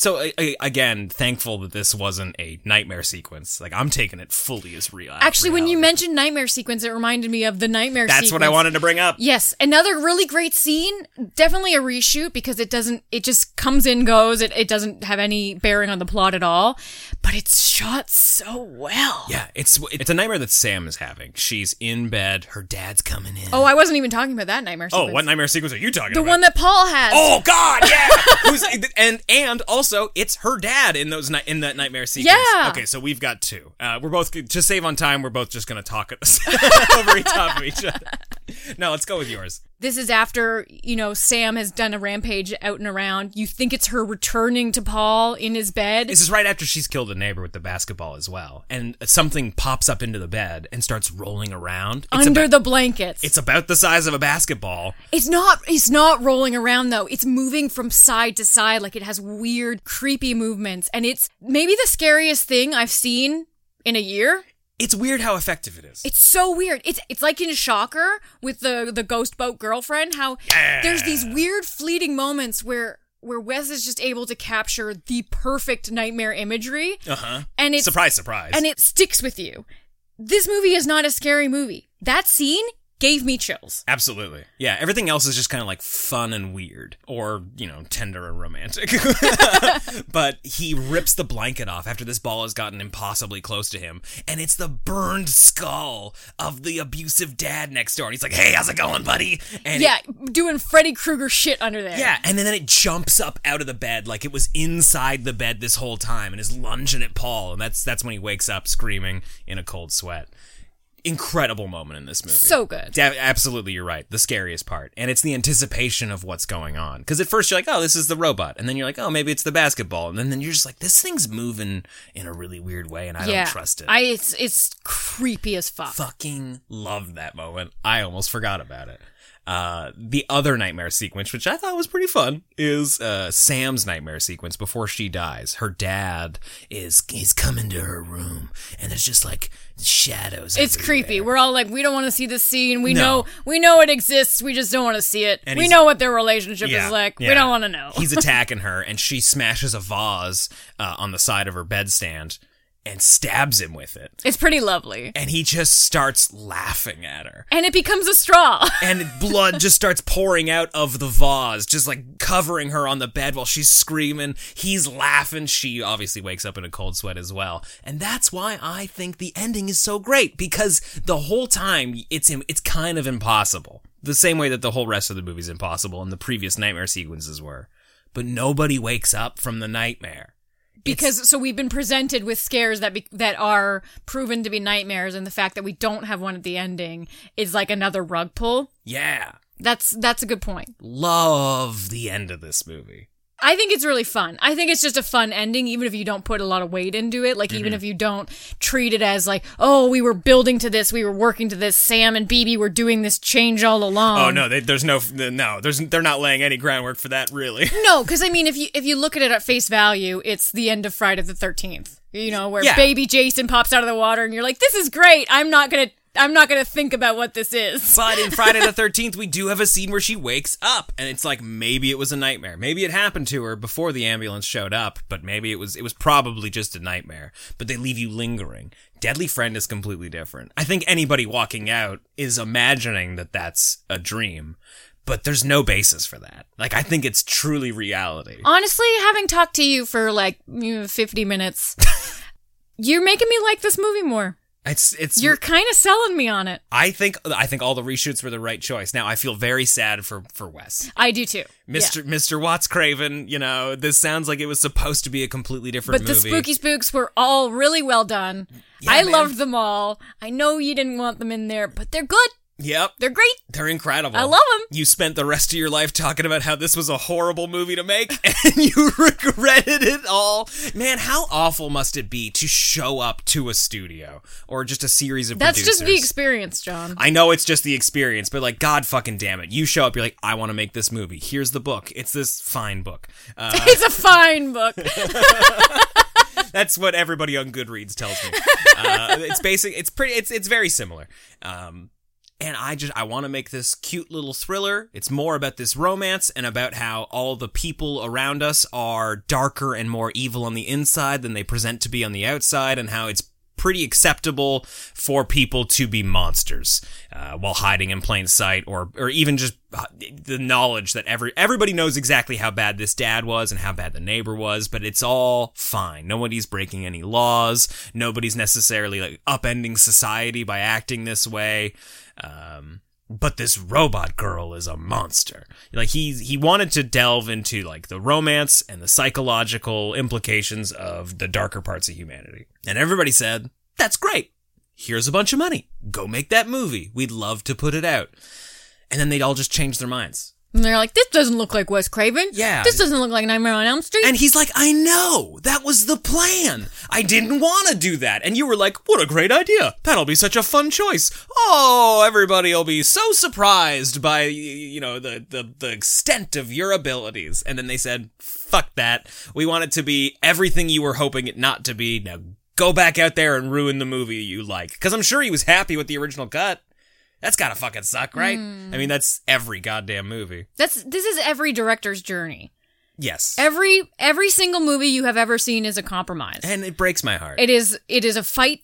So I, I, again, thankful that this wasn't a nightmare sequence. Like I'm taking it fully as real. Actually, when you mentioned nightmare sequence, it reminded me of the nightmare. that's what I wanted to bring up. Yes, another really great scene. Definitely a reshoot because it doesn't. It just comes in, goes. It, it doesn't have any bearing on the plot at all. But it's shot so well. Yeah, it's it's a nightmare that Sam is having. She's in bed, her dad's coming in. Oh, I wasn't even talking about that nightmare. Sequence. Oh, what nightmare sequence are you talking The about? The one that Paul has. Oh God, yeah. [laughs] Who's and and also it's her dad in those ni- in that nightmare sequence. Yeah. Okay, so we've got two. Uh, we're both to save on time. We're both just gonna talk [laughs] over each top of each other. [laughs] No, let's go with yours. This is after you know Sam has done a rampage out and around. You think it's her returning to Paul in his bed. This is right after she's killed a neighbor with the basketball as well, and something pops up into the bed and starts rolling around. It's under about, the blankets. It's about the size of a basketball. It's not it's not rolling around though. It's moving from side to side like it has weird creepy movements and it's maybe the scariest thing I've seen in a year. It's weird how effective it is. It's so weird. It's it's like in Shocker with the the ghost boat girlfriend how there's these weird fleeting moments where where Wes is just able to capture the perfect nightmare imagery. Uh-huh. And it's Surprise, surprise. and it sticks with you. This movie is not a scary movie. That scene gave me chills. Absolutely. Yeah, everything else is just kind of like fun and weird or, you know, tender and romantic. [laughs] but he rips the blanket off after this ball has gotten impossibly close to him, and it's the burned skull of the abusive dad next door. And he's like, "Hey, how's it going, buddy?" And Yeah, doing Freddy Krueger shit under there. yeah, and then it jumps up out of the bed like it was inside the bed this whole time and is lunging at Paul, and that's that's when he wakes up screaming in a cold sweat. Incredible moment in this movie. So good. Absolutely, you're right. The scariest part, and it's the anticipation of what's going on. Because at first you're like, "Oh, this is the robot," and then you're like, "Oh, maybe it's the basketball," and then, then you're just like, "This thing's moving in a really weird way, and I yeah. don't trust it." I it's it's creepy as fuck. fucking loved that moment. I almost forgot about it. Uh, the other nightmare sequence, which I thought was pretty fun, is uh, Sam's nightmare sequence before she dies. Her dad is he's coming to her room, and there's just like shadows. It's everywhere. creepy. We're all like, we don't want to see this scene. We No. know we know it exists. We just don't want to see it. And we know what their relationship Yeah, is like. We don't want to know. he's [laughs] attacking her, and she smashes a vase uh, on the side of her bedstand. And stabs him with it. It's pretty lovely. And he just starts laughing at her. And it becomes a straw. [laughs] And blood just starts pouring out of the vase, just like covering her on the bed while she's screaming. He's laughing. She obviously wakes up in a cold sweat as well. And that's why I think the ending is so great because the whole time it's it's kind of impossible. The same way that the whole rest of the movie's impossible and the previous nightmare sequences were. But nobody wakes up from the nightmare. Because so we've been presented with scares that be, that are proven to be nightmares and the fact that we don't have one at the ending is like another rug pull. Yeah. That's that's a good point. Love the end of this movie. I think it's really fun. I think it's just a fun ending, even if you don't put a lot of weight into it. Like, Mm-hmm. even if you don't treat it as like, oh, we were building to this, we were working to this. Sam and BB were doing this change all along. Oh no, they, there's no no, there's they're not laying any groundwork for that really. [laughs] no, because I mean, if you if you look at it at face value, it's the end of Friday the Thirteenth. You know, where Yeah. baby Jason pops out of the water, and you're like, this is great. I'm not gonna. I'm not gonna think about what this is. But in Friday the [laughs] 13th, we do have a scene where she wakes up and it's like maybe it was a nightmare. Maybe it happened to her before the ambulance showed up, but maybe it was it was probably just a nightmare. But they leave you lingering. Deadly Friend is completely different. I think anybody walking out is imagining that that's a dream, but there's no basis for that. Like I think it's truly reality. Honestly, having talked to you for like 50 minutes, [laughs] you're making me like this movie more. It's it's You're kind of selling me on it. I think I think all the reshoots were the right choice. Now I feel very sad for for Wes. I do too. Mr. Mr. Watts Craven, you know, this sounds like it was supposed to be a completely different But the movie. spooky spooks were all really well done. Yeah, I man. loved them all. I know you didn't want them in there, but they're good. Yep. They're great. They're incredible. I love them. You spent the rest of your life talking about how this was a horrible movie to make, [laughs] and you regretted it all. Man, how awful must it be to show up to a studio or just a series of That's just the experience, Jon. I know it's just the experience, but like, God fucking damn it. You show up, you're like, I want to make this movie. Here's the book. It's this fine book. Uh, [laughs] it's a fine book. [laughs] That's what everybody on Goodreads tells me. Uh, it's basic. It's pretty. It's it's very similar. Um, and I just I want to make this cute little thriller. It's more about this romance and about how all the people around us are darker and more evil on the inside than they present to be on the outside, and how it's pretty acceptable for people to be monsters uh, while hiding in plain sight, or or even just uh, the knowledge that every everybody knows exactly how bad this dad was and how bad the neighbor was, but it's all fine. Nobody's breaking any laws. Nobody's necessarily like upending society by acting this way. Um, but this robot girl is a monster. Like he he wanted to delve into like the romance and the psychological implications of the darker parts of humanity. And everybody said, "That's great. Here's a bunch of money. Go make that movie. We'd love to put it out." And then they'd all just change their minds. And they're like, this doesn't look like Wes Craven. Yeah. This doesn't look like Nightmare on Elm Street. And he's like, I know, that was the plan. I didn't want to do that. And you were like, what a great idea. That'll be such a fun choice. Oh, everybody will be so surprised by, you know, the, the, the extent of your abilities. And then they said, fuck that. We want it to be everything you were hoping it not to be. Now go back out there and ruin the movie you like. Cause I'm sure he was happy with the original cut. That's gotta fucking suck, right? I mean, hmm. that's every goddamn movie. That's this is every director's journey. Yes. Every every single movie you have ever seen is a compromise. and it breaks my heart. It is it is a fight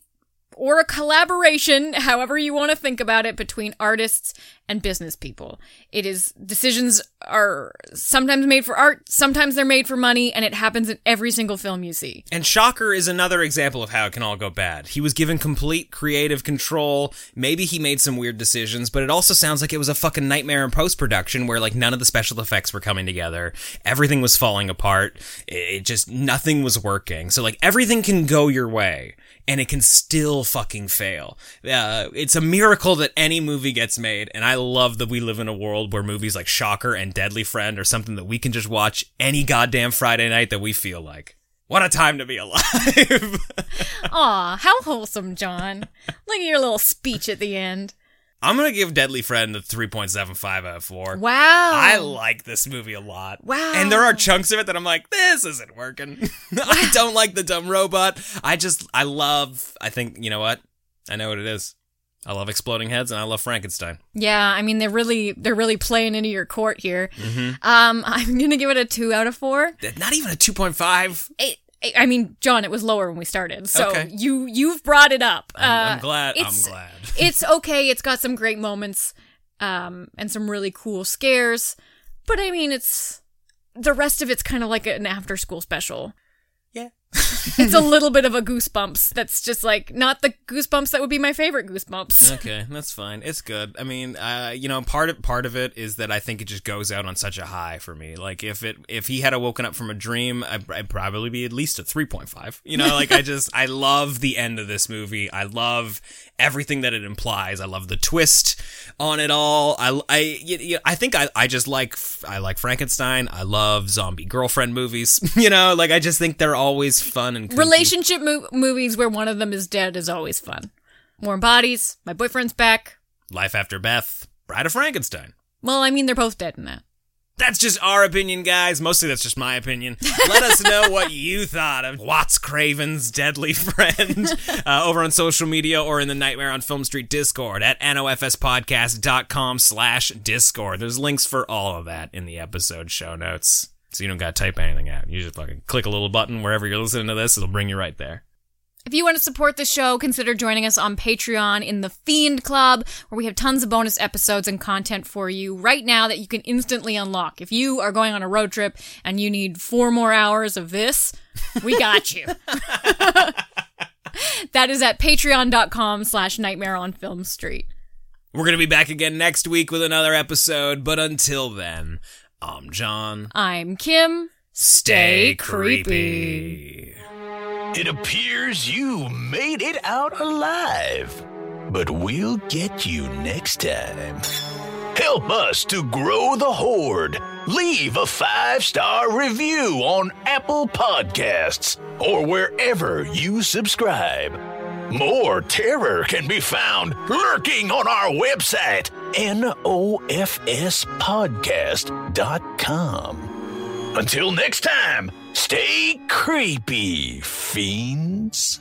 or a collaboration, however you want to think about it, between artists and business people. It is decisions are sometimes made for art, sometimes they're made for money, and it happens in every single film you see. And Shocker is another example of how it can all go bad. He was given complete creative control. Maybe he made some weird decisions, but it also sounds like it was a fucking nightmare in post production where like none of the special effects were coming together. Everything was falling apart. It just nothing was working. So like everything can go your way and it can still fucking fail. Uh, it's a miracle that any movie gets made, and I love that we live in a world where movies like Shocker and Deadly Friend are something that we can just watch any goddamn Friday night that we feel like. What a time to be alive! [laughs] Aw, how wholesome, Jon. Look at your little speech at the end. I'm gonna give Deadly Friend a 3.75 out of 4. Wow. I like this movie a lot. Wow. And there are chunks of it that I'm like, this isn't working. [laughs] I don't like the dumb robot. I just, I love, I think, you know what? I know what it is. I love exploding heads and I love Frankenstein. Yeah, I mean they're really they're really playing into your court here. Mm-hmm. Um, [laughs] I'm gonna give it a two out of four. Not even a 2.5. It, I- I mean, Jon, it was lower when we started, so Okay. you you've brought it up. I'm, I'm Uh, glad. I'm glad. [laughs] it's okay. It's got some great moments, um, and some really cool scares. But I mean, it's the rest of it's kind of like an after school special. [laughs] It's a little bit of a goosebumps. That's just like not the goosebumps that would be my favorite goosebumps. [laughs] Okay, that's fine. It's good. I mean, uh, you know, part of part of it is that I think it just goes out on such a high for me. Like if it if he had a woken up from a dream, I'd, I'd probably be at least a three point five. You know, like I [laughs] just I love the end of this movie. I love everything that it implies. I love the twist on it all. I I y- y- I think I think I, I just like I like Frankenstein. I love zombie girlfriend movies. You know, like I just think they're always fun and kooky. Relationship mo- movies where one of them is dead is always fun. Warm bodies. My boyfriend's back. Life After Beth, Bride of Frankenstein. Well, I mean, they're both dead in that. That's just our opinion, guys. Mostly that's just my opinion. Let us know [laughs] what you thought of Watts Craven's Deadly Friend [laughs] uh, over on social media or in the Nightmare on Film Street Discord at nofspodcast.com slash Discord. There's links for all of that in the episode show notes. So you don't gotta type anything out. You just fucking click a little button wherever you're listening to this. It'll bring you right there. If you want to support the show, consider joining us on Patreon in the Fiend Club, where we have tons of bonus episodes and content for you right now that you can instantly unlock. If you are going on a road trip and you need four more hours of this, we got you. [laughs] that is at patreon.com slash nightmare on film street. We're gonna be back again next week with another episode, but until then, I'm Jon. I'm Kim. Stay Stay creepy. creepy. It appears you made it out alive. But we'll get you next time. Help us to grow the horde. Leave a five star review on Apple Podcasts or wherever you subscribe. More terror can be found lurking on our website, nofspodcast.com. Until next time, stay creepy, fiends.